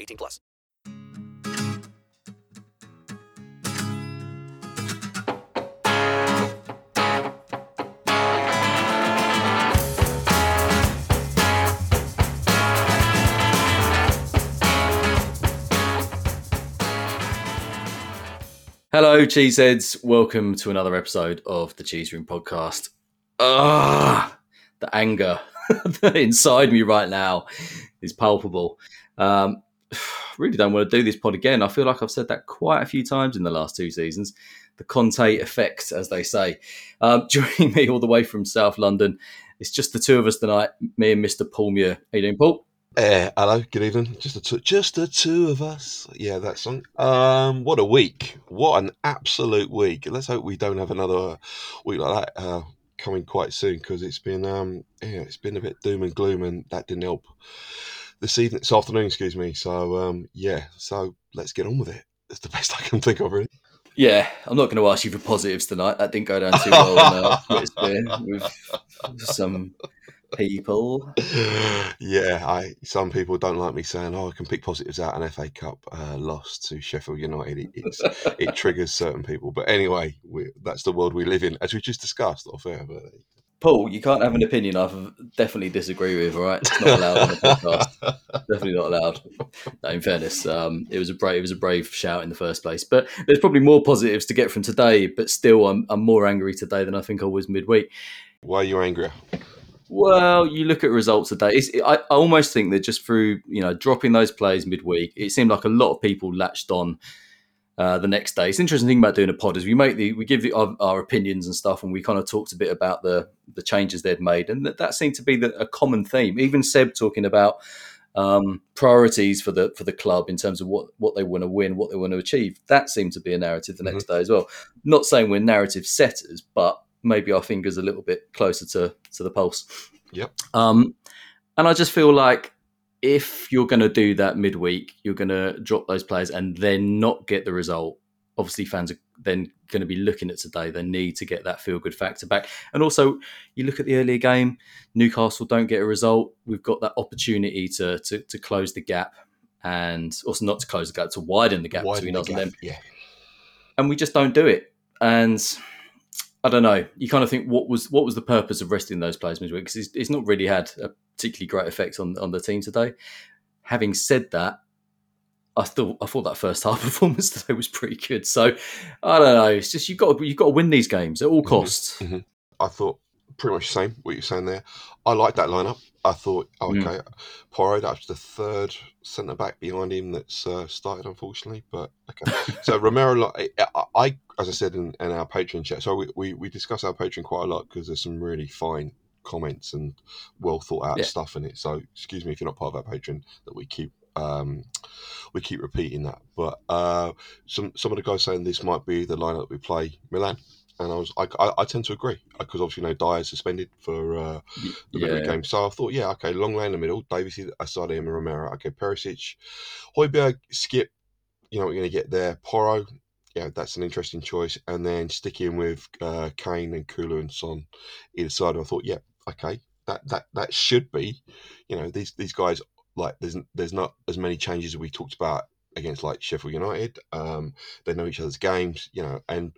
18 plus. Hello, cheeseheads. Welcome to another episode of the Cheese Room Podcast. Ah, the anger inside me right now is palpable. Um, really don't want to do this pod again. I feel like I've said that quite a few times in the last two seasons. The Conte effect, as they say. Um, joining me all the way from South London, it's just the two of us tonight. Me and Mr. Paul Muir. How you doing, Paul? Uh, hello, good evening. Just the two, just the two of us. Yeah, that song. Um, what a week! What an absolute week. Let's hope we don't have another week like that uh, coming quite soon because it's been um, yeah, it's been a bit doom and gloom, and that didn't help this evening, this afternoon, excuse me. So um, yeah, so let's get on with it. It's the best I can think of, really. Yeah, I'm not going to ask you for positives tonight. That didn't go down too well on uh, with some people. yeah, I some people don't like me saying, "Oh, I can pick positives out an FA Cup uh, loss to Sheffield United." It, it's, it triggers certain people, but anyway, we, that's the world we live in, as we just discussed. Off air, but Paul, you can't have an opinion I've definitely disagree with. All right, it's not allowed on the podcast. definitely not allowed. No, in fairness, um, it was a brave, it was a brave shout in the first place. But there's probably more positives to get from today. But still, I'm, I'm more angry today than I think I was midweek. why are you angry? Well, you look at results today. It's, I, I almost think that just through you know dropping those plays midweek, it seemed like a lot of people latched on uh, the next day. It's interesting thing about doing a pod is we make the we give the, our, our opinions and stuff, and we kind of talked a bit about the the changes they'd made, and that, that seemed to be the, a common theme. Even Seb talking about um, priorities for the for the club in terms of what what they want to win, what they want to achieve. That seemed to be a narrative the next day as well. Not saying we're narrative setters, but maybe our fingers a little bit closer to to the pulse. Yep. Um, and I just feel like if you're going to do that midweek, you're going to drop those players and then not get the result. Obviously, fans are then going to be looking at today. They need to get that feel good factor back. And also, you look at the earlier game, Newcastle don't get a result. We've got that opportunity to to, to close the gap and also not to close the gap, to widen the gap Widen between us and them. Yeah. And we just don't do it. And I don't know. You kind of think what was what was the purpose of resting those players midweek? Because it's, it's not really had a particularly great effect on on the team today. Having said that, I thought I thought that first half performance today was pretty good. So I don't know. It's just you've got to, you've got to win these games at all costs. Mhm. I thought pretty much the same what you're saying there. I like that lineup. I thought, oh, Mm. okay, Porro, that's the third centre back behind him that's uh, started, unfortunately. But okay, so Romero, I, I, as I said in, in our Patreon chat, so we, we, we discuss our Patreon quite a lot because there's some really fine comments and well thought out Yeah. stuff in it. So excuse me if you're not part of our Patreon that we keep um, we keep repeating that. But uh, some some of the guys saying this might be the lineup we play Milan, and I was I, I, I tend to agree because obviously you know Dier suspended for uh, the middle of the Yeah. game. So I thought, yeah, okay, Lenglet in the middle, Davies, Asadi, and Romero. Okay, Perisic, Højbjerg, Skip, you know, we're going to get there. Porro, yeah, that's an interesting choice. And then sticking with uh, Kane and Kulu and Son either side. I thought, yeah, okay, that that that should be, you know, these these guys like there's there's not as many changes as we talked about against like Sheffield United. Um, they know each other's games, you know, and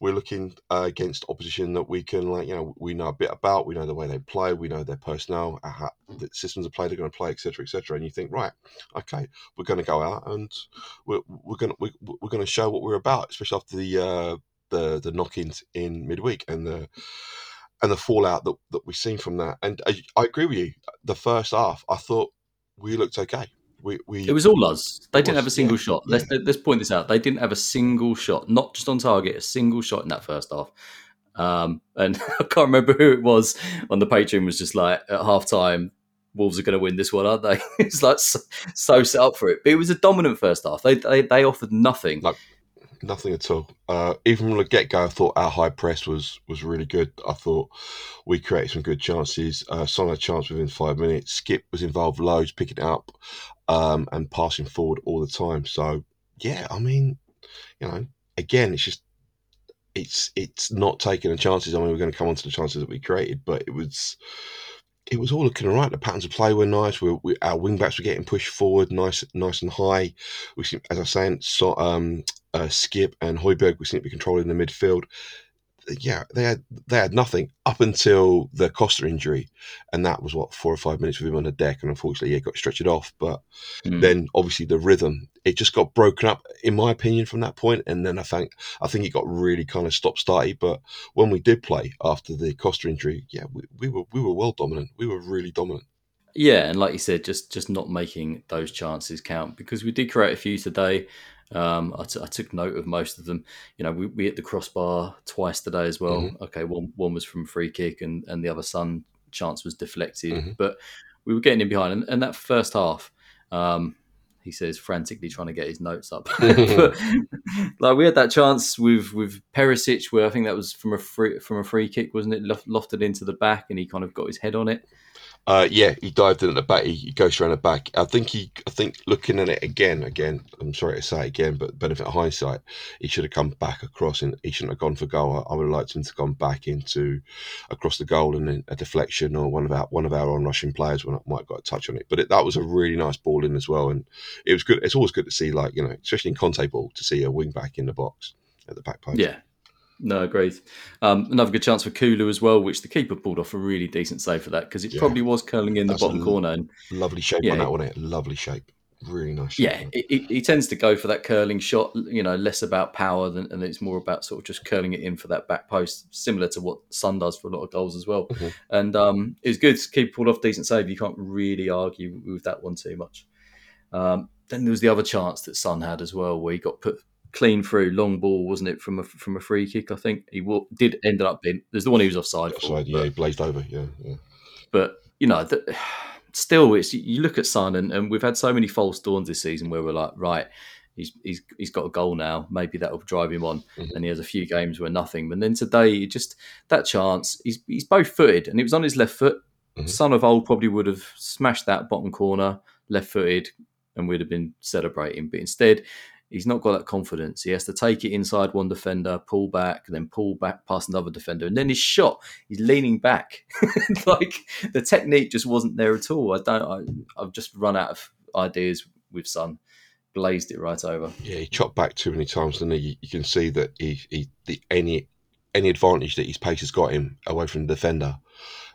we're looking uh, against opposition that we can like, you know, we know a bit about. We know the way they play. We know their personnel, uh, how the systems of play they're going to play, etc., etc. And you think, right, okay, we're going to go out and we're we're going to we, we're going to show what we're about, especially after the uh, the the knock-ins in midweek and the and the fallout that, that we've seen from that. And I, I agree with you. The first half, I thought we looked okay. We, we It was all us. They didn't was, have a single yeah, shot. Let's let's point this out. They didn't have a single shot, not just on target, a single shot in that first half. Um, and I can't remember who it was on the Patreon was just like at half time, Wolves are going to win this one, aren't they? it's like so, so set up for it. But it was a dominant first half. They they, they offered nothing. Like nothing at all. Uh, even from the get go, I thought our high press was was really good. I thought we created some good chances. Uh, Son had a chance within five minutes. Skip was involved loads, picking it up um, and passing forward all the time. So yeah, I mean, you know, again, it's just it's it's not taking the chances. I mean, we're going to come on to the chances that we created, but it was it was all looking all right. The patterns of play were nice. We, we, our wing backs were getting pushed forward, nice, nice and high. We seem, as I was saying, um, uh, Skip and Højbjerg, we seem to be controlling the midfield. Yeah, they had they had nothing up until the Costa injury, and that was what four or five minutes with him on the deck, and unfortunately, he got stretched off. But Mm. then, obviously, the rhythm it just got broken up, in my opinion, from that point. And then I think I think it got really kind of stop starty. But when we did play after the Costa injury, yeah, we, we were we were well dominant. We were really dominant. Yeah, and like you said, just just not making those chances count because we did create a few today. Um, I, t- I took note of most of them. You know, we, we hit the crossbar twice today as well. Mhm. Okay, one one was from free kick, and and the other Son chance was deflected, Mhm. but we were getting in behind. And, and that first half, um, he says frantically trying to get his notes up. but, like we had that chance with with Perisic, where I think that was from a free from a free kick, wasn't it? Lof- lofted into the back, and he kind of got his head on it. Uh, yeah, he dived in at the back. He, he goes around the back. I think he, I think looking at it again, again. I'm sorry to say again, but benefit of hindsight, he should have come back across, and he shouldn't have gone for goal. I, would have liked him to have gone back into across the goal and a deflection, or one of our one of our on rushing players might have got a touch on it. But it, that was a really nice ball in as well, and it was good. It's always good to see, like you know, especially in Conte ball, to see a wing back in the box at the back post. Yeah. No, agreed. Um, another good chance for Kulu as well, which the keeper pulled off a really decent save for that because it Yeah. probably was curling in the That's a bottom corner. And lovely shape Yeah. on that one. It lovely shape, really nice. Shape yeah, on it. he, tends to go for that curling shot, you know, less about power than, and it's more about sort of just curling it in for that back post, similar to what Son does for a lot of goals as well. Mhm. And um, it was good. Keeper pulled off decent save. You can't really argue with that one too much. Um, then there was the other chance that Son had as well, where he got put clean through, long ball, wasn't it, from a from a free kick? I think he wa- did end up being. There's the one he was offside for, Offside, yeah, he blazed over. Yeah, yeah. but you know, the, still, it's you look at Son, and, and we've had so many false dawns this season where we're like, right, he's he's he's got a goal now, maybe that will drive him on, Mhm. and he has a few games where nothing. But then today, he just that chance, he's he's both footed, and it was on his left foot. Mhm. Son of old probably would have smashed that bottom corner, left footed, and we'd have been celebrating. But instead, he's not got that confidence. He has to take it inside one defender, pull back, then pull back past another defender, and then his shot, he's leaning back. like the technique just wasn't there at all. I don't. I, I've just run out of ideas with Son. Blazed it right over. Yeah, he chopped back too many times, and you, you can see that he, he the any any advantage that his pace has got him away from the defender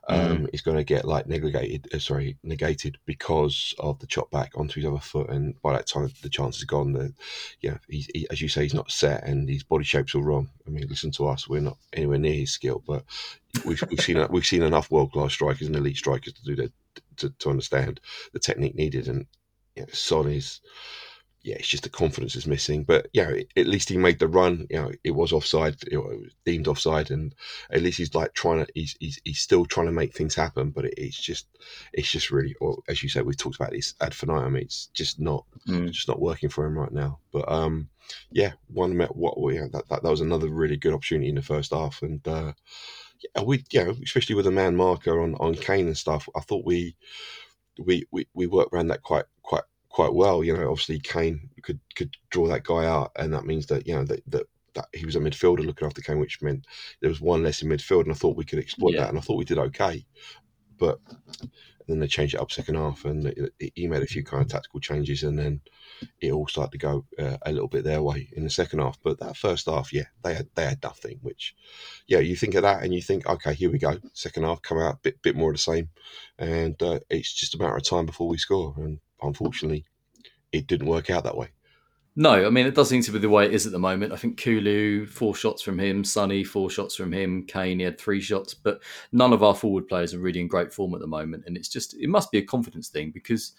um, is going to get like negated. Uh, sorry, negated because of the chop back onto his other foot, and by that time the chance is gone. That yeah, he's, he, as you say, he's not set, and his body shape's all wrong. I mean, listen to us; we're not anywhere near his skill, but we've, we've seen we've seen enough world class strikers and elite strikers to do that to, to understand the technique needed, and yeah, Son is yeah, it's just the confidence is missing. But yeah, at least he made the run. You know, it was offside. It was deemed offside, and at least he's like trying to. He's he's, he's still trying to make things happen. But it, it's just it's just really, or as you said, we've talked about this ad infinitum. It's just not Mm. just not working for him right now. But um, yeah, one met what we yeah, that, that that was another really good opportunity in the first half, and uh, yeah, we yeah, especially with a man marker on on Kane and stuff. I thought we we we, we worked around that quite quite well. You know, obviously Kane could could draw that guy out, and that means that you know that that, that he was a midfielder looking after Kane, which meant there was one less in midfield, and I thought we could exploit Yeah. that, and I thought we did okay, but then they changed it up second half, and it, it- he made a few kind of tactical changes, and then it all started to go uh, a little bit their way in the second half. But that first half, yeah, they had they had nothing. Which, yeah, you think of that and you think, okay, here we go. Second half, come out bit bit more of the same, and uh, it's just a matter of time before we score. And unfortunately, it didn't work out that way. No, I mean it does seem to be the way it is at the moment. I think Kulu four shots from him, Sonny four shots from him, Kane he had three shots, but none of our forward players are really in great form at the moment, and it's just it must be a confidence thing because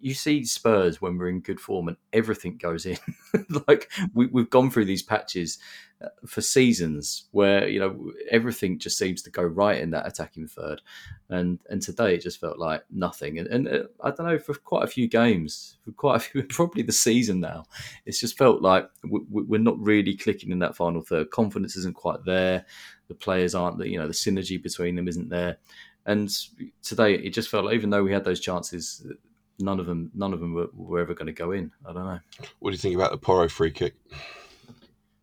you see Spurs when we're in good form and everything goes in. like we, we've gone through these patches uh, for seasons where you know everything just seems to go right in that attacking third, and and today it just felt like nothing. And, and uh, I don't know for quite a few games, for quite a few, probably the season now, it's just felt like we- we're not really clicking in that final third. Confidence isn't quite there. The players aren't, you know, the synergy between them isn't there. And today it just felt like even though we had those chances, none of them, none of them were, were ever going to go in. I don't know. What do you think about the Porro free kick?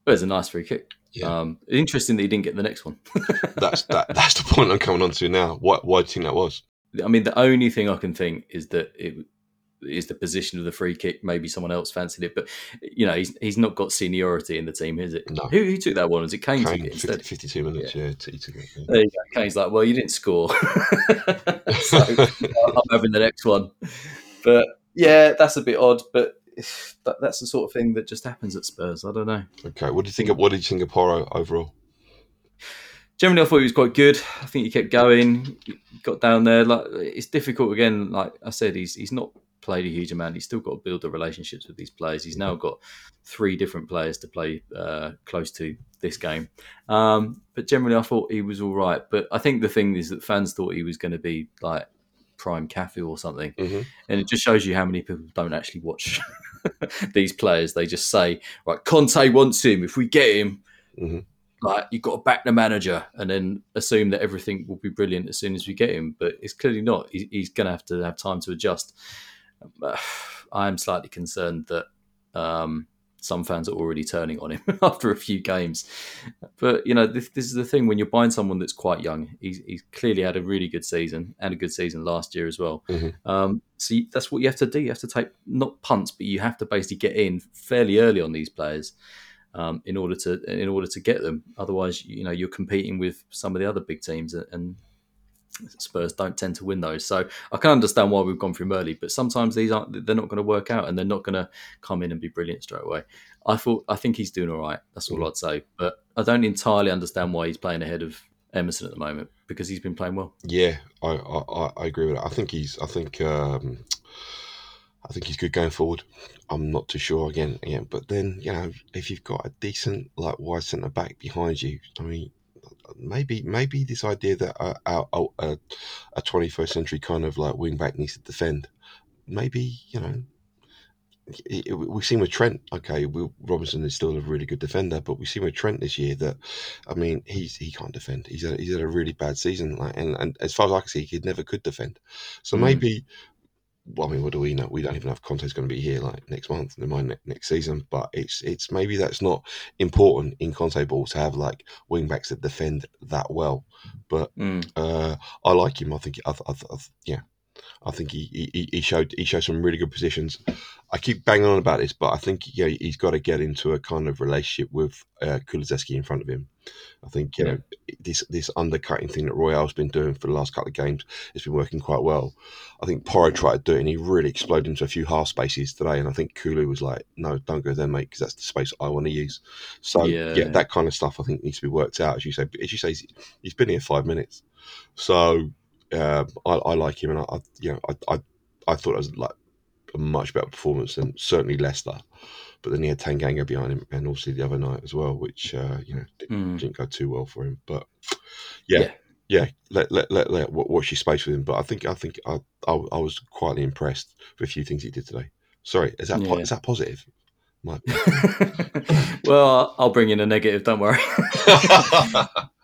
But it's a nice free kick. Yeah. Um, interesting that he didn't get the next one. That's that, that's the point I'm coming on to now. Why, why do you think that was? I mean, the only thing I can think is that it is the position of the free kick. Maybe someone else fancied it, but you know, he's he's not got seniority in the team, is it? No. Who, who took that one? Was it Kane? Kane, it 50, 52 minutes, yeah, he took it. yeah. There you go. Kane's like, well, you didn't score, so I'm having the next one. But yeah, that's a bit odd. But that, that's the sort of thing that just happens at Spurs. I don't know. Okay, what do you think? Of, what did you think of Porro overall? generally, I thought he was quite good. I think he kept going, got down there. Like it's difficult again. Like I said, he's he's not played a huge amount. He's still got to build the relationships with these players. He's now got three different players to play uh, close to this game. Um, but generally, I thought he was all right. But I think the thing is that fans thought he was going to be like prime Cafu or something, Mhm. and it just shows you how many people don't actually watch these players. They just say, "Right, Conte wants him. If we get him." Mhm. like you've got to back the manager and then assume that everything will be brilliant as soon as we get him. But it's clearly not. He, he's going to have to have time to adjust. I am slightly concerned that um, some fans are already turning on him after a few games. But you know, this, this is the thing when you're buying someone that's quite young. He's, he's clearly had a really good season and a good season last year as well. Mhm. Um, so you, that's what you have to do. You have to take not punts, but you have to basically get in fairly early on these players um, in order to in order to get them. Otherwise, you know, you're competing with some of the other big teams, and Spurs don't tend to win those. So I can understand why we've gone through early, but sometimes these aren't. They're not going to work out, and they're not going to come in and be brilliant straight away. I thought I think he's doing all right. That's all I'd say. But I don't entirely understand why he's playing ahead of Emerson at the moment because he's been playing well. Yeah, I, I, I- I agree with that. I think he's. I think. Um, I think he's good going forward. I'm not too sure again. Again, but then you know, if you've got a decent like wide centre back behind you, I mean, maybe maybe this idea that a, a, a, a 21st century kind of like wing back needs to defend. Maybe you know. We've seen with Trent. Okay, Will Robinson is still a really good defender, but we've seen with Trent this year that, I mean, he's he can't defend. He's had, he's had a really bad season, like, and, and as far as I can see, he never could defend. So Mm. maybe, well, I mean, what do we know? We don't even know if Conte's going to be here like next month, never mind ne- next season. But it's it's maybe that's not important in Conte ball to have like wing backs that defend that well. But Mm. uh, I like him. I think I, I, I, yeah, I think he, he he showed he showed some really good positions. I keep banging on about this, but I think yeah, he's got to get into a kind of relationship with uh, Kulusevski in front of him. I think you know this this undercutting thing that Royal's been doing for the last couple of games has been working quite well. I think Porro tried to do it and he really exploded into a few half spaces today. And I think Kulu was like, "No, don't go there, mate, because that's the space I want to use." So Yeah. yeah. that kind of stuff I think needs to be worked out. As you say, as you say, he's- he's been here five minutes, so uh, I, I like him, and I, I you know I, I I thought it was like a much better performance than certainly Leicester. But then he had Tanganga behind him, and obviously the other night as well, which uh, you know didn't, Mm. didn't go too well for him. But yeah, Yeah. yeah, let let let, let watch your space with him. But I think I think I, I I was quietly impressed with a few things he did today. Sorry, is that po- Yeah. is that positive? Well, I'll bring in a negative. Don't worry.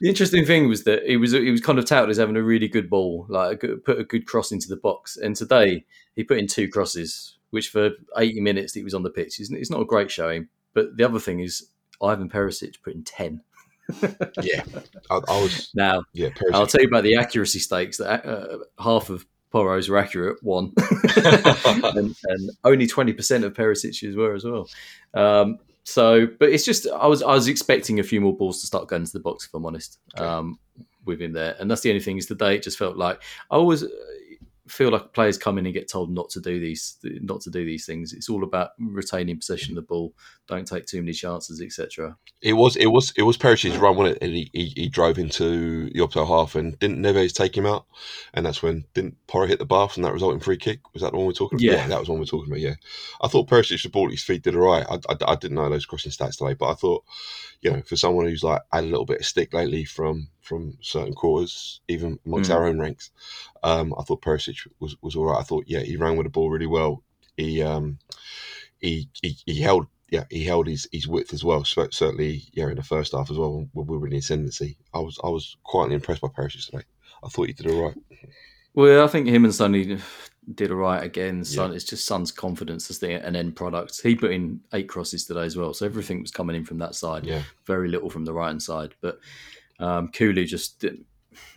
The interesting thing was that he was he was kind of touted as having a really good ball, like a good, put a good cross into the box. And today he put in two crosses, which for 80 minutes he was on the pitch, it's not a great showing. But the other thing is Ivan Perisic put in 10. yeah, I, I was Now, yeah. I'll tell you about the accuracy stakes. That uh, half of Porro's were accurate, one, and, and only twenty percent of Perisic's were as well. Um, so, but it's just I was I was expecting a few more balls to start going to the box, if I'm honest, um, with him there, and that's the only thing is today it just felt like I always feel like players come in and get told not to do these not to do these things. It's all about retaining possession of the ball, don't take too many chances, etc. It was it was it was Perisic's run, wasn't it? And he, he, he drove into the opposite half and didn't Neves take him out, and that's when didn't Porro hit the bar from that resulting free kick? Was that the one we're talking about? Yeah. that was the one we're talking about. Yeah, I thought Perisic the ball at his feet did all right. I, I, I didn't know those crossing stats today, but I thought you know for someone who's like had a little bit of stick lately from from certain quarters, even amongst Mm. our own ranks, um, I thought Perisic was was all right. I thought yeah he ran with the ball really well. He um he he, he held yeah, he held his, his width as well. So certainly, yeah, in the first half as well, when we were in the ascendancy, I was I was quietly impressed by Perisic today. I thought he did all right. Well, I think him and Sonny did all right again. Son, Yeah. It's just Son's confidence as the, an end product. He put in eight crosses today as well, so everything was coming in from that side. Yeah, Very little from the right hand side, but um, Kulu just did,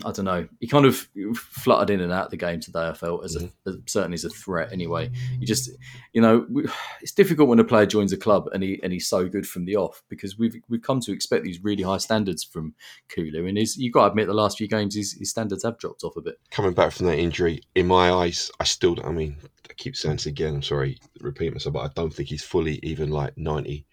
I don't know. He kind of fluttered in and out of the game today. I felt as, a, mm-hmm. as certainly as a threat. Anyway, you just you know it's difficult when a player joins a club and he and he's so good from the off because we've we've come to expect these really high standards from Kulu, and his, you've got to admit the last few games his, his standards have dropped off a bit. coming back from that injury, in my eyes, I still. I mean, I keep saying this again. I'm sorry, repeat myself, but I don't think he's fully even like ninety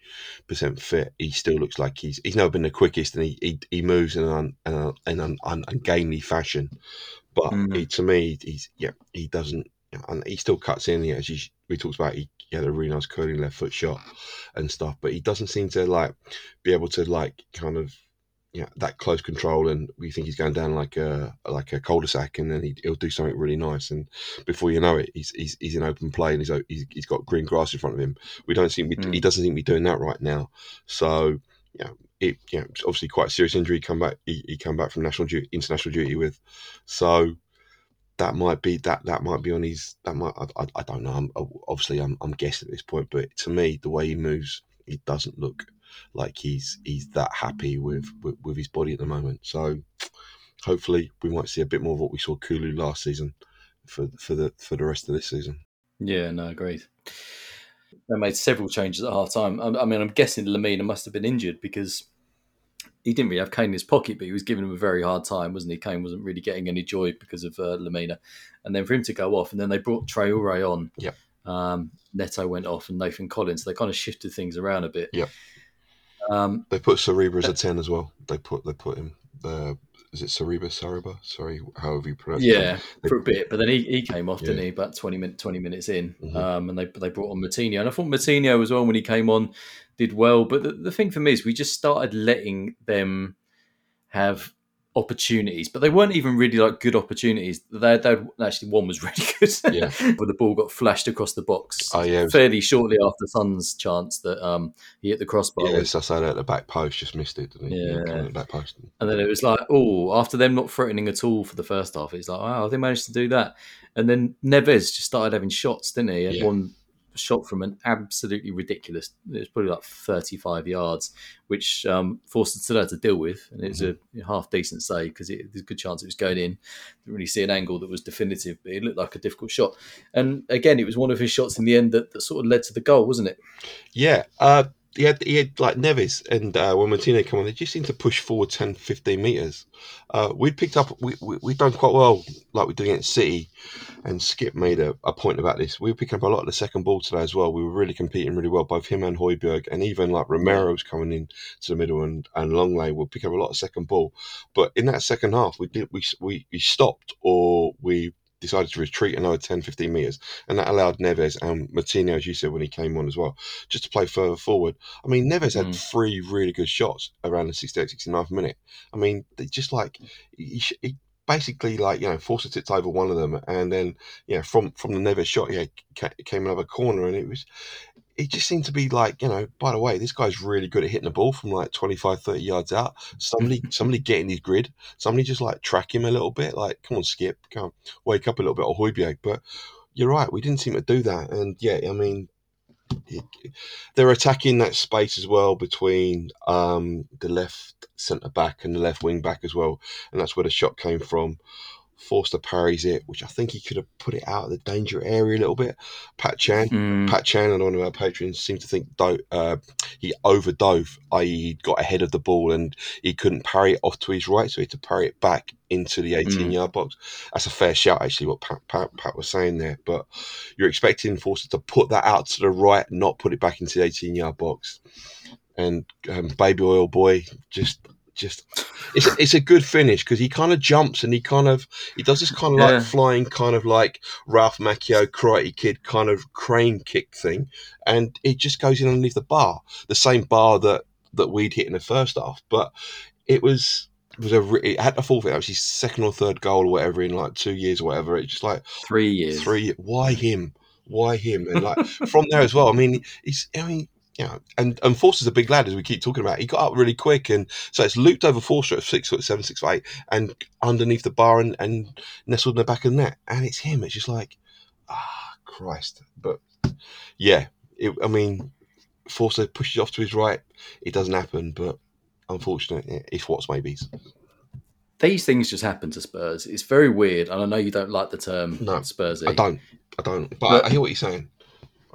percent fit. He still looks like he's he's never been the quickest, and he he, he moves in an un, in an ungainly fashion. But Mm. he, to me, he's yeah, he doesn't. And he still cuts in. Yeah, as you, we talked about, he, he had a really nice curling left foot shot and stuff. But he doesn't seem to like be able to like kind of yeah, that close control, and we think he's going down like a like a cul-de-sac, and then he, he'll do something really nice, and before you know it, he's he's, he's in open play, and he's, he's he's got green grass in front of him. We don't seem we, Mm. he doesn't seem to be doing that right now. So yeah, it yeah, it's obviously quite a serious injury. Come back, he, he come back from national duty, international duty with, so that might be that that might be on his that might I, I, don't know. I'm obviously I'm I'm guessing at this point, but to me, the way he moves, it doesn't look like he's he's that happy with, with with his body at the moment. So hopefully we might see a bit more of what we saw Kulu last season for for the for the rest of this season. Yeah, no, agreed. They made several changes at half time. I, I mean, I'm guessing Lemina must have been injured because he didn't really have Kane in his pocket, but he was giving him a very hard time, wasn't he? Kane wasn't really getting any joy because of uh, Lemina. And then for him to go off, and then they brought Traore on. Yep. Um, Neto went off, and Nathan Collins. They kind of shifted things around a bit. Yep. Um, They put Cerebra as a ten as well. They put they put him. Uh, is it Cerebra? Cerebra? Sorry, however you pronounce it. yeah, for a bit, but then he, he came off, didn't he? About twenty minutes twenty minutes in, Mhm. um, and they they brought on Moutinho, and I thought Moutinho as well when he came on did well. But the, the thing for me is we just started letting them have opportunities, but they weren't even really like good opportunities. They they actually one was really good, Yeah. where the ball got flashed across the box. Oh, yeah, was- fairly shortly after Son's chance that um, he hit the crossbar. Yes, Yeah, Sasada at the back post just missed it. Didn't he? Yeah. at the back post. And then it was like, oh, after them not threatening at all for the first half, it's like, wow, they managed to do that. And then Neves just started having shots, didn't he? He had Yeah. one shot from an absolutely ridiculous, it was probably like 35 yards, which um, forced Salah to deal with. And it was Mm-hmm. a half decent save because there's a good chance it was going in. Didn't really see an angle that was definitive, but it looked like a difficult shot. And again, it was one of his shots in the end that, that sort of led to the goal, wasn't it? Yeah, uh, he had he had like Neves and uh, when Moutinho come on, they just seemed to push forward 10, 15 meters. Uh, we'd picked up, we, we we'd done quite well, like we did against City, and Skip made a, a point about this. We were picking up a lot of the second ball today as well. We were really competing really well, both him and Højbjerg, and even like Romero was coming in to the middle and and Lenglet were picking up a lot of second ball. But in that second half, we did we we, we stopped or we decided to retreat another 10, 15 metres. And that allowed Neves and Moutinho, as you said, when he came on as well, just to play further forward. I mean, Neves had Mm. three really good shots around the 68, 69th minute. I mean, they just like, he, he basically like, you know, forced a tip over one of them. And then, you know, from, from the Neves shot, yeah, came another corner and it was, it just seemed to be like, you know, by the way, this guy's really good at hitting the ball from like 25, 30 yards out. Somebody, somebody get in his grid. Somebody just like track him a little bit. Like, come on, Skip, come on, wake up a little bit, or Højbjerg. But you're right, we didn't seem to do that. And yeah, I mean, it, they're attacking that space as well between um, the left centre back and the left wing back as well, and that's where the shot came from. Forster parries it, which I think he could have put it out of the danger area a little bit. Pat Chan, Mm. Pat Chan, and one of our patrons seemed to think do- uh, he overdove, i.e., got ahead of the ball and he couldn't parry it off to his right, so he had to parry it back into the 18 Mm. yard box. That's a fair shout, actually, what Pat, Pat, Pat was saying there. But you're expecting Forster to put that out to the right, not put it back into the 18 yard box. And um, Baby Oil Boy just. Just, it's a, it's a good finish because he kind of jumps and he kind of he does this kind of Yeah. like flying kind of like Ralph Macchio Karate Kid kind of crane kick thing, and it just goes in underneath the bar, the same bar that that we'd hit in the first half. But it was it was a it had to forfeit actually second or third goal or whatever in like two years or whatever. It's just like Three years. three. Why him? Why him? And like from there as well. I mean, he's. I mean. You know, and and Forster's a big lad as we keep talking about. He got up really quick, and so it's looped over Forster at six foot seven, six foot eight, and underneath the bar and, and nestled in the back of the net, and it's him. It's just like, ah, Christ. But yeah, it, I mean, Forster pushes off to his right. It doesn't happen, but unfortunately, it's what's maybes. These things just happen to Spurs. It's very weird, and I know you don't like the term No, Spursy. I don't, I don't. But, But- I hear what you're saying.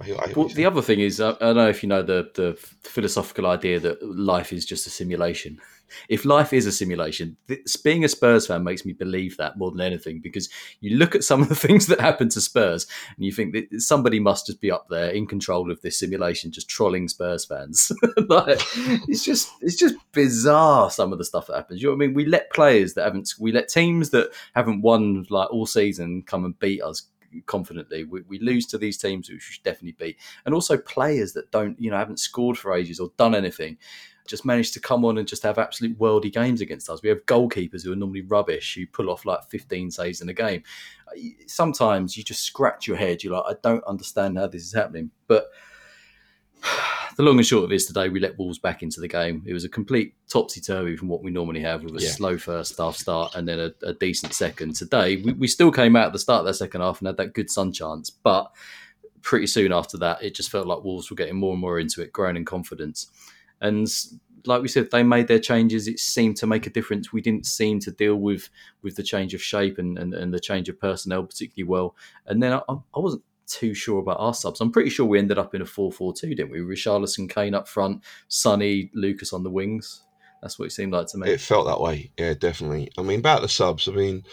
I hear, I hear Well, the other thing is, I don't know if you know the the philosophical idea that life is just a simulation. If life is a simulation, this, being a Spurs fan makes me believe that more than anything because you look at some of the things that happen to Spurs and you think that somebody must just be up there in control of this simulation, just trolling Spurs fans. like, it's just it's just bizarre some of the stuff that happens. You know what I mean? We let players that haven't, we let teams that haven't won like all season come and beat us confidently. We, we lose to these teams which we should definitely beat, and also players that don't, you know, haven't scored for ages or done anything, just manage to come on and just have absolute worldy games against us. We have goalkeepers who are normally rubbish, who pull off like 15 saves in a game. Sometimes you just scratch your head. You're like, I don't understand how this is happening, but. The long and short of it is today we let Wolves back into the game. It was a complete topsy turvy from what we normally have with a Yeah. slow first half start and then a, a decent second. Today we, we still came out at the start of that second half and had that good Son chance, but pretty soon after that it just felt like Wolves were getting more and more into it, growing in confidence. And like we said, they made their changes. It seemed to make a difference. We didn't seem to deal with with the change of shape and, and, and the change of personnel particularly well. And then I, I wasn't too sure about our subs. I'm pretty sure we ended up in a 4 4 2, didn't we? Richarlison, Kane up front, Sonny, Lucas on the wings. That's what it seemed like to me. It felt that way, yeah, definitely. I mean, about the subs, I mean,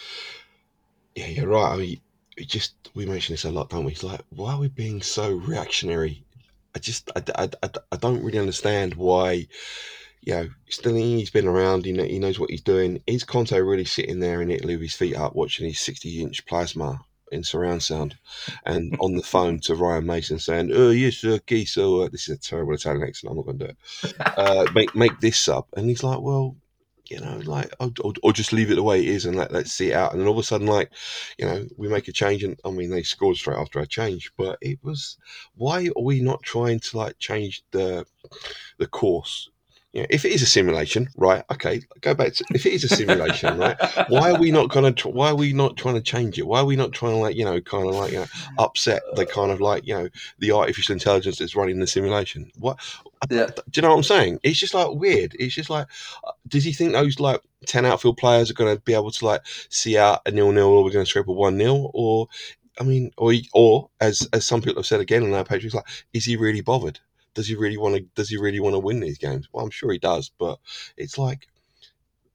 yeah, you're right. I mean, just we mention this a lot, don't we? It's like, why are we being so reactionary? I just, I, I, I, I don't really understand why. You know, Stellini's been around. He, kn- he knows what he's doing. Is Conte really sitting there in Italy with his feet up, watching his 60-inch plasma in surround sound, and on the phone to Ryan Mason saying, "Oh yes, okay, so uh, this is a terrible Italian accent. I'm not going to do it. Uh, make make this sub." And he's like, "Well, you know, like, or, or, or just leave it the way it is and let let's see it out." And then all of a sudden, like, you know, we make a change, and I mean, they scored straight after a change, but it was why are we not trying to like change the the course? You know, if it is a simulation, right? Okay, go back to if it is a simulation, right? Why are we not gonna? Tr- why are we not trying to change it? Why are we not trying to like you know, kind of like you know, upset the kind of like you know the artificial intelligence that's running the simulation? What? Yeah. Do you know what I'm saying? It's just like weird. It's just like, uh, does he think those like ten outfield players are going to be able to like see out a nil nil, or we're going to scrape a one nil, or I mean, or or as as some people have said again on our page, it's like, is he really bothered? Does he really want to? Does he really want to win these games? Well, I'm sure he does, but it's like,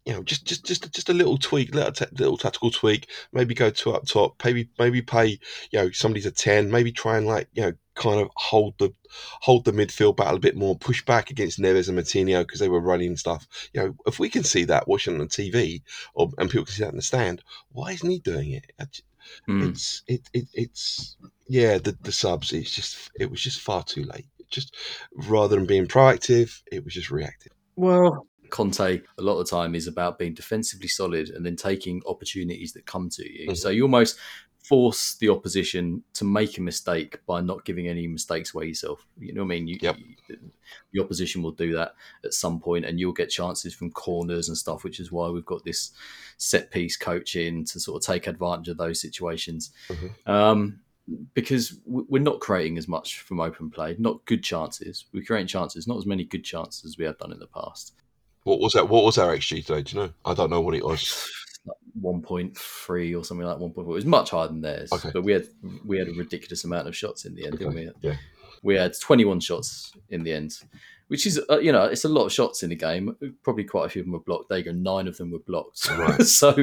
you know, just just just just a little tweak, little, ta- little tactical tweak. Maybe go two up top. Maybe maybe pay you know somebody's a ten. Maybe try and like you know kind of hold the hold the midfield battle a bit more. Push back against Neves and Moutinho because they were running stuff. You know, if we can see that watching on the TV, or and people can see that in the stand, why isn't he doing it? I j- Mm. It's it, it it's yeah the the subs. It's just it was just far too late. It just rather than being proactive, it was just reactive. Well, Conte a lot of the time is about being defensively solid and then taking opportunities that come to you. Mhm. So you almost force the opposition to make a mistake by not giving any mistakes away yourself. You know what I mean? You, Yep. you- the opposition will do that at some point, and you'll get chances from corners and stuff, which is why we've got this set piece coaching to sort of take advantage of those situations. Um, because we're not creating as much from open play, not good chances. We're creating chances, not as many good chances as we have done in the past. What was that? What was our XG today? Do you know? I don't know what it was. Like 1.3 or something like 1.4. It was much higher than theirs, Okay. but we had we had a ridiculous amount of shots in the end, didn't we? Yeah. we had 21 shots in the end, which is, uh, you know, it's a lot of shots in the game. Probably quite a few of them were blocked. There you go, nine of them were blocked. Right. so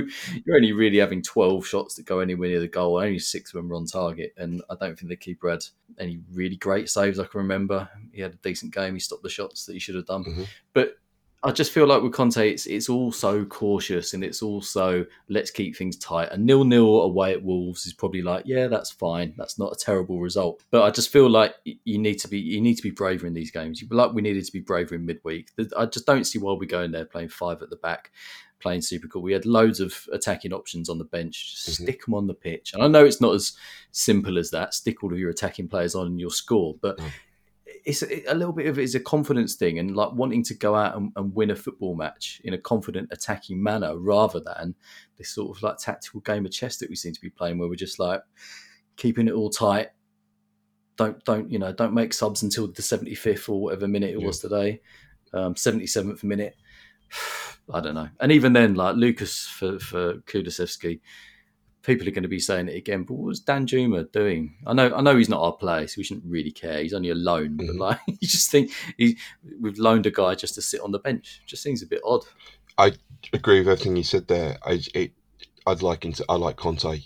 you're only really having 12 shots that go anywhere near the goal. Only six of them were on target. And I don't think the keeper had any really great saves I can remember. He had a decent game. He stopped the shots that he should have done. Mhm. But I just feel like with Conte, it's, it's all so cautious and it's also let's keep things tight. A nil nil away at Wolves is probably like, yeah, that's fine. That's not a terrible result. But I just feel like you need to be you need to be braver in these games. Like we needed to be braver in midweek. I just don't see why we're going there playing five at the back, playing super cool. We had loads of attacking options on the bench. Just Mhm. stick them on the pitch. And I know it's not as simple as that. Stick all of your attacking players on and you'll score. But Mm. It's a, a little bit of it is a confidence thing and like wanting to go out and, and win a football match in a confident attacking manner rather than this sort of like tactical game of chess that we seem to be playing where we're just like keeping it all tight. Don't don't you know don't make subs until the 75th or whatever minute it was today um 77th minute. I don't know. And even then like lucas for for Kulusevski people are going to be saying it again. But what was Danjuma doing? I know, I know he's not our player, so we shouldn't really care. He's only a loan, but Mhm. like you just think he, we've loaned a guy just to sit on the bench. Just seems a bit odd. I agree with everything you said there. I, it, I'd like I like Conte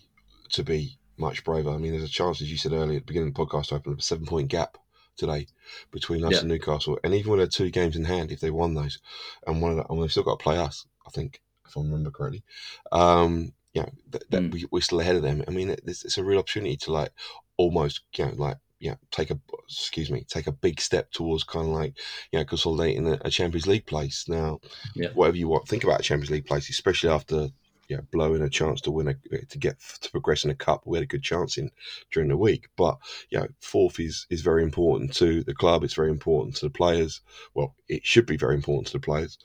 to be much braver. I mean, there's a chance, as you said earlier at the beginning of the podcast, to open up a seven point gap today between us Yeah. and Newcastle. And even with their two games in hand, if they won those, and one of the, and they've still got to play us, I think, if I remember correctly. Um, you know, that, that Mm. we, we're still ahead of them. I mean, it's, it's a real opportunity to like almost, you know, like, yeah, take a excuse me, take a big step towards kind of like you know consolidating a, a Champions League place. Now, Yeah. whatever you want, think about a Champions League place, especially after you know, blowing a chance to win a to get to progress in a cup. We had a good chance in during the week, but you know, fourth is is very important to the club. It's very important to the players. Well, it should be very important to the players.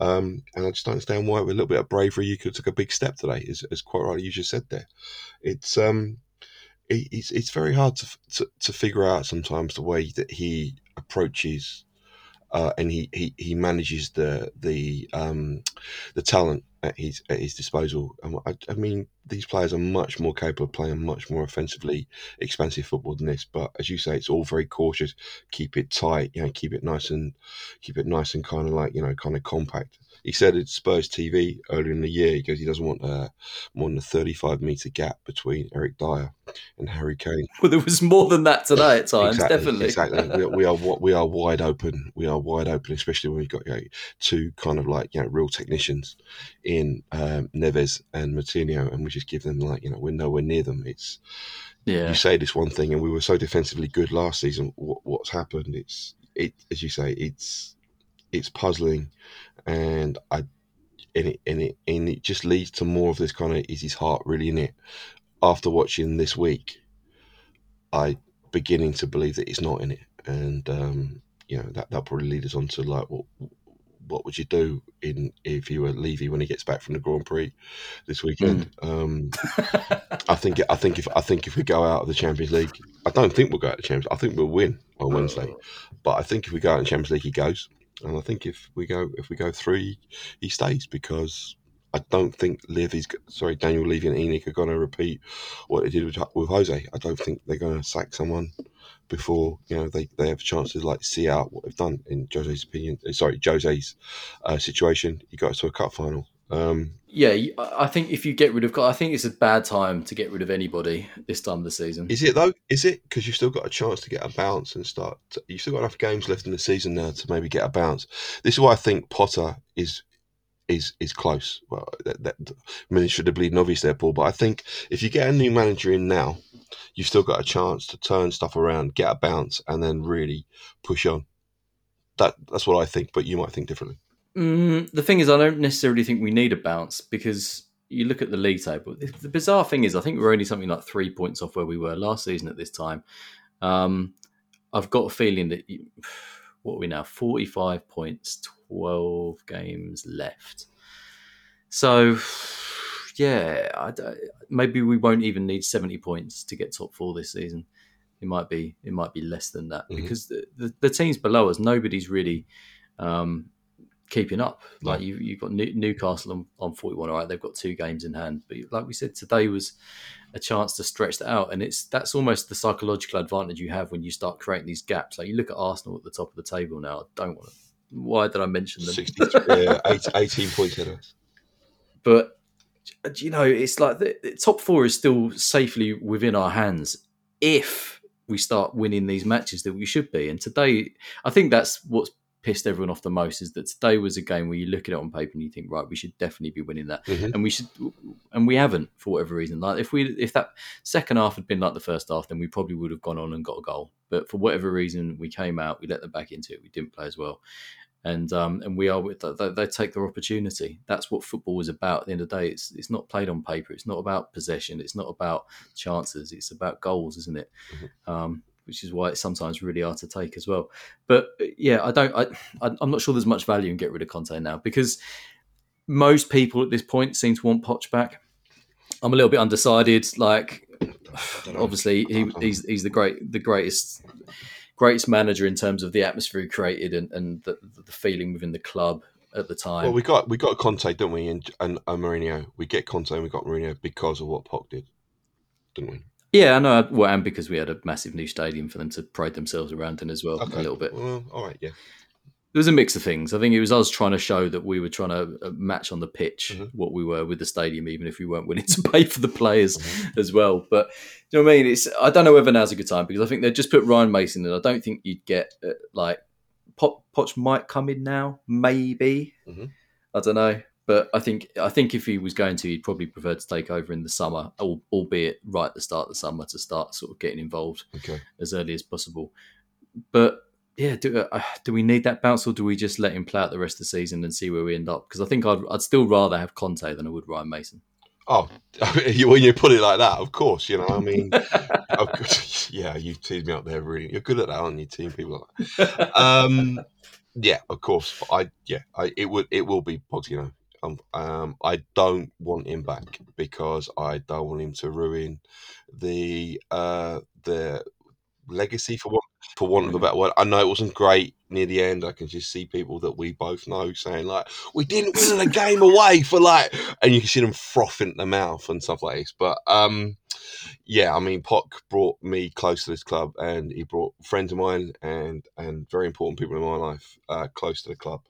Um, and I just don't understand why with a little bit of bravery you could took a big step today. As, as quite rightly you just said there, it's um, it, it's it's very hard to, to to figure out sometimes the way that he approaches. Uh, and he, he, he manages the the um, the talent at his at his disposal. And I, I mean, these players are much more capable of playing much more offensively expansive football than this. But as you say, it's all very cautious. Keep it tight, you know, keep it nice and keep it nice and kind of like you know, kind of compact. He said at Spurs TV earlier in the year, he goes, he doesn't want uh, more than a 35 metre gap between Eric Dier and Harry Kane. Well, there was more than that today at times. Exactly, definitely, exactly. We are, we are we are wide open. We are wide open, especially when we've got you know, two kind of like you know real technicians in um, Neves and Moutinho, and we just give them like you know we're nowhere near them. It's yeah. you say this one thing, and we were so defensively good last season. What, what's happened? It's it as you say. It's it's puzzling, and I and it and it and it just leads to more of this kind of is his heart really in it? After watching this week, I beginning to believe that it's not in it, and um, you know that that probably lead us on to like what what would you do in if you were Levy when he gets back from the Grand Prix this weekend? Um, I think I think if I think if we go out of the Champions League, I don't think we'll go out of the Champions. I think we'll win on Wednesday, but I think if we go out in the Champions League, he goes, and I think if we go if we go three, he, he stays because. I don't think Levy's sorry Daniel Levy and ENIC are going to repeat what they did with, with Jose. I don't think they're going to sack someone before you know they, they have a chance to like see out what they've done in Jose's opinion. uh, Sorry, Jose's uh, situation. He got us to a cup final. Um, yeah. I I think if you get rid of, I think it's a bad time to get rid of anybody this time of the season. is it though? Is it because you've still got a chance to get a bounce and start? To, you've still got enough games left in the season now to maybe get a bounce. This is why I think Potter is is is close. Well, that, that bleeding obvious there, Paul. But I think if you get a new manager in now, you've still got a chance to turn stuff around, get a bounce, and then really push on. That that's what I think. But you might think differently. Mm, the thing is, I don't necessarily think we need a bounce because you look at the league table. The the bizarre thing is, I think we're only something like three points off where we were last season at this time. Um, I've got a feeling that you, what are we now? Forty-five points, twelve games left. So, yeah, I don't- maybe we won't even need seventy points to get top four this season. It might be it might be less than that Mhm. because the, the, the teams below us, nobody's really um, keeping up. Like you, you've got New, Newcastle on, on forty-one. All right, they've got two games in hand, but like we said, today was a chance to stretch that out, and it's that's almost the psychological advantage you have when you start creating these gaps. Like you look at Arsenal at the top of the table now. I don't want to. Why did I mention them? 63, yeah, eight- 18 points ahead of us. but uh, you know, it's like the, the top four is still safely within our hands if we start winning these matches that we should be. And today, I think that's what's pissed everyone off the most is that today was a game where you look at it on paper and you think, right, we should definitely be winning that, Mhm. and we should, and we haven't for whatever reason. Like if we, if that second half had been like the first half, then we probably would have gone on and got a goal. But for whatever reason, we came out, we let them back into it, we didn't play as well and um, and we are with they, they take their opportunity. That's what football is about. At the end of the day, it's it's not played on paper. It's not about possession. It's not about chances. It's about goals, isn't it? Um, which is why it's sometimes really hard to take as well. But uh, yeah, I don't. I I'm not sure there's much value in get rid of Conte now because most people at this point seem to want Poch back. I'm a little bit undecided. Like, obviously, he, he's he's the great the greatest greatest manager in terms of the atmosphere he created and, and the, the feeling within the club at the time. Well, we got we got Conte, don't we? And and, and Mourinho. We get Conte and we got Mourinho because of what Poch did, didn't we? Yeah, I know. Well, and because we had a massive new stadium for them to pride themselves around in as well, a little bit. Well, all right, yeah. There was a mix of things. I think it was us trying to show that we were trying to uh, match on the pitch Mm-hmm. what we were with the stadium, even if we weren't willing to pay for the players Mm-hmm. as well. But do you know what I mean? It's I don't know whether now's a good time because I think they just put Ryan Mason in. I don't think you'd get uh, like Pot, Poch might come in now, maybe. Mhm. I don't know, but I think I think if he was going to, he'd probably prefer to take over in the summer, al- albeit right at the start of the summer to start sort of getting involved Okay. as early as possible. But yeah, do uh, do we need that bounce, or do we just let him play out the rest of the season and see where we end up? Because I think I'd, I'd still rather have Conte than I would Ryan Mason. Oh, when you put it like that, of course, you know. I mean, yeah, you teased me up there. Really, you're good at that, aren't you? Team people. Like. Um, yeah, of course. I yeah, I, it would it will be Pochettino. Um, um, I don't want him back because I don't want him to ruin the uh the legacy for what for want of a better word. I know it wasn't great near the end. I can just see people that we both know saying like, "We didn't win the game away for like," and you can see them frothing at the mouth and stuff like this. But um, yeah, I mean, Poch brought me close to this club, and he brought friends of mine and and very important people in my life uh, close to the club.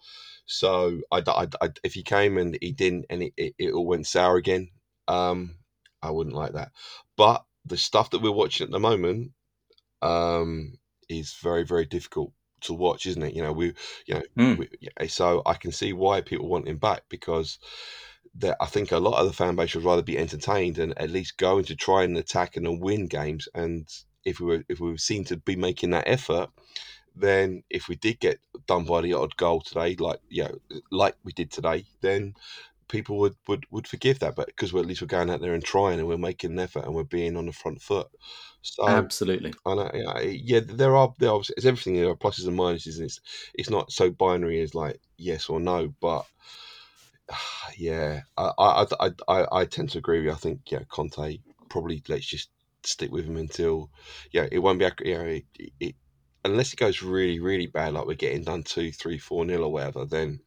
So I, I, I- if he came and he didn't, and it, it, it all went sour again, um, I wouldn't like that. But the stuff that we're watching at the moment um, is very very difficult to watch, isn't it? You know, we, you know, Mm. we, so I can see why people want him back because that I think a lot of the fan base would rather be entertained and at least going to try and attack and win games. And if we were if we were seen to be making that effort, then if we did get done by the odd goal today, like you know, like we did today, then people would would, would forgive that. But because we're at least we're going out there and trying and we're making an effort and we're being on the front foot. So Absolutely. I know, yeah, yeah, there are there are it's everything. There are pluses and minuses. And it's it's not so binary as like yes or no, but yeah, I I I I, I tend to agree with you. I think yeah, Conte probably let's just stick with him until yeah, it won't be ac- you know, it, it, unless it goes really really bad, like we're getting done two, three, four nil or whatever. Then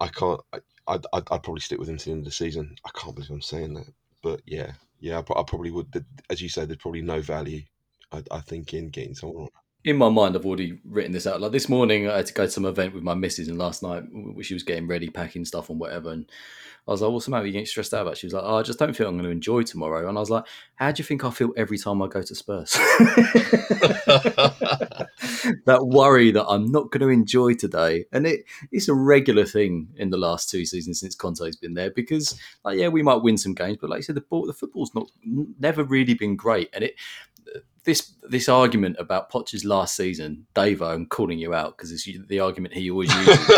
I can't. I, I'd, I'd, probably stick with him to the end of the season. I can't believe I'm saying that, but yeah, yeah, I, I probably would. As you say, there's probably no value. I, I think in getting someone. In my mind, I've already written this out. Like this morning, I had to go to some event with my missus, and last night, she was getting ready, packing stuff and whatever. And I was like, "What's the matter? You getting stressed out about?" She was like, "Oh, I just don't feel I'm going to enjoy tomorrow." And I was like, "How do you think I feel every time I go to Spurs?" that worry that I'm not going to enjoy today, and it it's a regular thing in the last two seasons since Conte's been there. Because, like, yeah, we might win some games, but like you said, the ball, the football's not never really been great, and it this this argument about Poch's last season, Dave, I'm calling you out because it's the argument he always uses.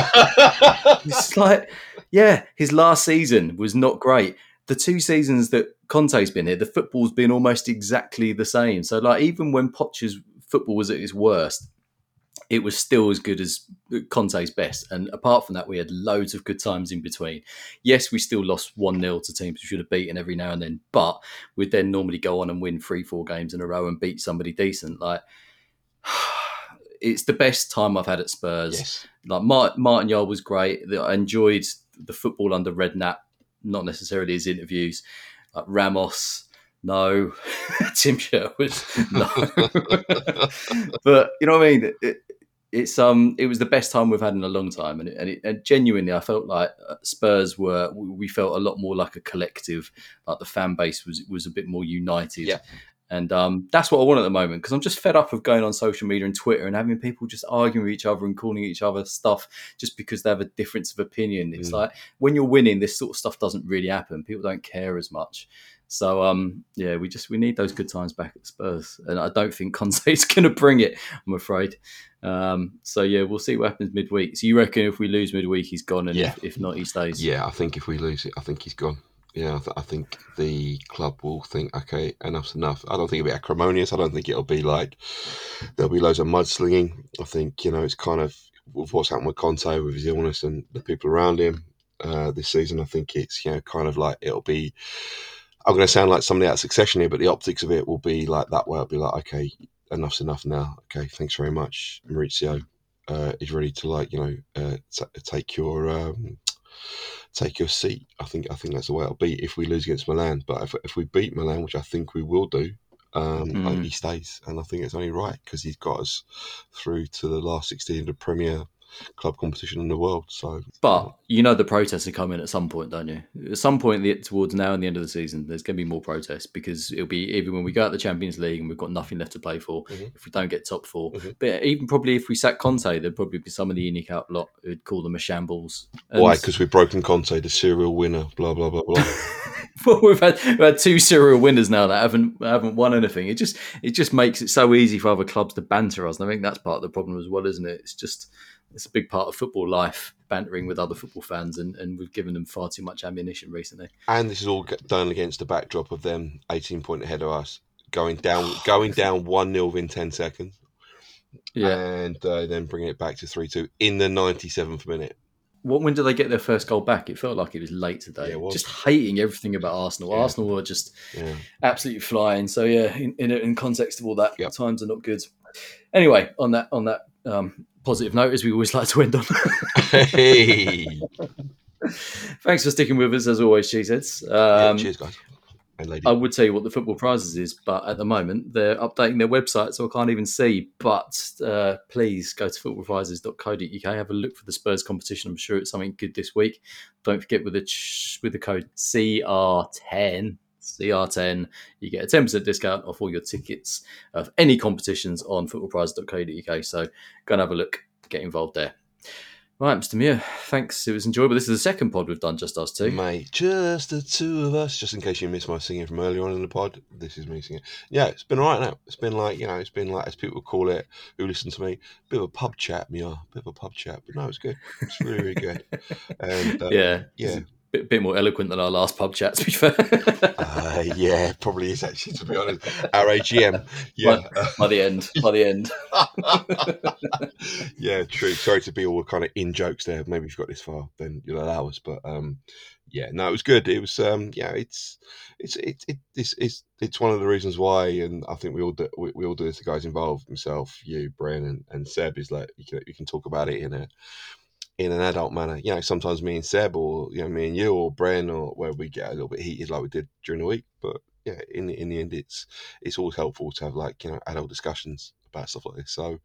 it's like, yeah, his last season was not great. The two seasons that Conte's been here, the football's been almost exactly the same. So, like, even when Poch's football was at its worst, it was still as good as Conte's best. And apart from that, we had loads of good times in between. Yes, we still lost 1 0 to teams we should have beaten every now and then, but we'd then normally go on and win three, four games in a row and beat somebody decent. Like, it's the best time I've had at Spurs. Yes. Like, Martin, Yard was great. I enjoyed the football under Redknapp, not necessarily his interviews. Like Ramos, no. Tim Sherwood, no. but you know what I mean? It, it's um, it was the best time we've had in a long time, and, it, and, it, and genuinely, I felt like uh, Spurs were. We felt a lot more like a collective. Like the fan base was was a bit more united. Yeah. And um, that's what I want at the moment because I'm just fed up of going on social media and Twitter and having people just arguing with each other and calling each other stuff just because they have a difference of opinion. It's Mm. like when you're winning, this sort of stuff doesn't really happen. People don't care as much. So um, yeah, we just we need those good times back at Spurs, and I don't think Conte's going to bring it. I'm afraid. Um, so yeah, we'll see what happens midweek. So you reckon if we lose midweek, he's gone, and Yeah. if, if not, he stays? Yeah, I think if we lose it, I think he's gone. Yeah, I, th- I think the club will think, okay, enough's enough. I don't think it'll be acrimonious. I don't think it'll be like there'll be loads of mudslinging. I think you know it's kind of with what's happened with Conte with his illness and the people around him uh, this season. I think it's you know kind of like it'll be. I'm going to sound like somebody out of succession here, but the optics of it will be like that. Way I'll be like, okay, enough's enough now. Okay, thanks very much, Maurizio. Uh, is ready to like you know uh, t- take your um, take your seat. I think I think that's the way it'll be if we lose against Milan. But if, if we beat Milan, which I think we will do, um, Mm. he stays, and I think it's only right because he's got us through to the last sixteen of the Premier club competition in the world. So, But you know the protests are coming at some point, don't you? At some point the- towards now and the end of the season, there's going to be more protests because it'll be even when we go out the Champions League and we've got nothing left to play for. Mhm. If we don't get top 4 Mhm. but even probably if we sack Conte, there'd probably be some of the ENIC out lot who'd call them a shambles. And- why? Because we've broken Conte, the serial winner. Blah blah blah blah. well, we've had we've had two serial winners now that haven't haven't won anything. It just it just makes it so easy for other clubs to banter us, and I think that's part of the problem as well, isn't it? It's just it's a big part of football life, bantering with other football fans, and, and we've given them far too much ammunition recently. and this is all done against the backdrop of them eighteen point ahead of us, going down going down one 0 within ten seconds. Yeah. and uh, then bringing it back to three two in the ninety seventh minute. What when did they get their first goal back? It felt like it was late today. Yeah, it was. Just hating everything about Arsenal. Yeah. Arsenal were just Yeah. absolutely flying. So yeah, in in, in context of all that, Yep. times are not good. Anyway, on that on that um, positive note, as we always like to end on. Hey. Thanks for sticking with us as always, cheeseheads. Yeah, Um, cheers, guys. I would tell you what the football prizes is, but at the moment they're updating their website, so I can't even see. But uh, please go to footballprizes.co.uk, have a look for the Spurs competition. I'm sure it's something good this week. Don't forget with the ch- with the code CR10. CR10, you get a 10% discount off all your tickets of any competitions on footballprizes.co.uk. So go and have a look, get involved there. Right, Mr. Muir, thanks. It was enjoyable. This is the second pod we've done, just us two. Mate, just the two of us. Just in case you missed my singing from earlier on in the pod, this is me singing. Yeah, it's been all right now. It's been like you know, it's been like as people call it, who listen to me, a bit of a pub chat, me, a bit of a pub chat. But no, it's good. It's really, really good. And uh, yeah, yeah. Bit, bit more eloquent than our last pub chat. To be fair, uh, yeah, probably is actually to be honest. Our AGM, yeah, by the end, by the end. yeah, true. Sorry to be all kind of in jokes there. Maybe if you got this far, then you'll allow us. But um, yeah, no, it was good. It was um, yeah, it's it's it, it it's, it's it's one of the reasons why, and I think we all do, we, we all do this. The guys involved, myself, you, Brian, and, and Seb, is like you can you can talk about it in a in an adult manner. You know, sometimes me and Seb, or you know, me and you, or Bren or where we get a little bit heated like we did during the week. But yeah, in the in the end, it's it's always helpful to have like you know adult discussions about stuff like this. So,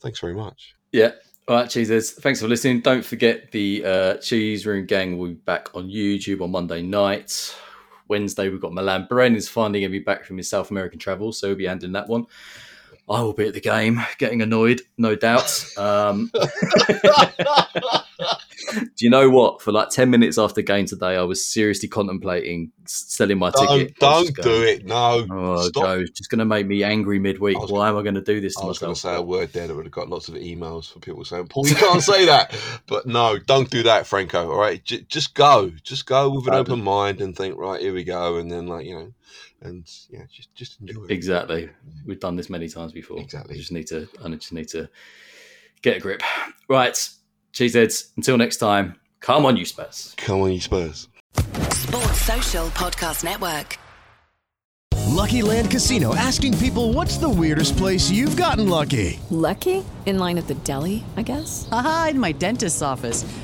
thanks very much. Yeah. All right, cheesers. Thanks for listening. Don't forget the uh, Cheese Room Gang will be back on YouTube on Monday night. Wednesday, we've got Milan. Bren is finally going to be back from his South American travel, so he'll be handling that one. I will be at the game, getting annoyed, no doubt. Um, Do you know what? For like ten minutes after game today, I was seriously contemplating selling my Don't, ticket. Don't just do it. No. Oh, Stop. Joe, it's just going to make me angry midweek. Was Why am I going to do this to I was going myself? to say a word there that would have got lots of emails for people saying, Paul, you can't say that. But no, don't do that, Franco. All right. J- just go. Just go with an open mind and think, right, here we go. And then, like, you know, and yeah, just, just enjoy it. Exactly. We've done this many times before. Exactly. I just need to. I just need to get a grip. Right, cheeseheads. Until next time. Come on, you Spurs. Come on, you Spurs. Sports Social Podcast Network. Lucky Land Casino asking people what's the weirdest place you've gotten lucky? Lucky? In line at the deli, I guess? Aha, in my dentist's office.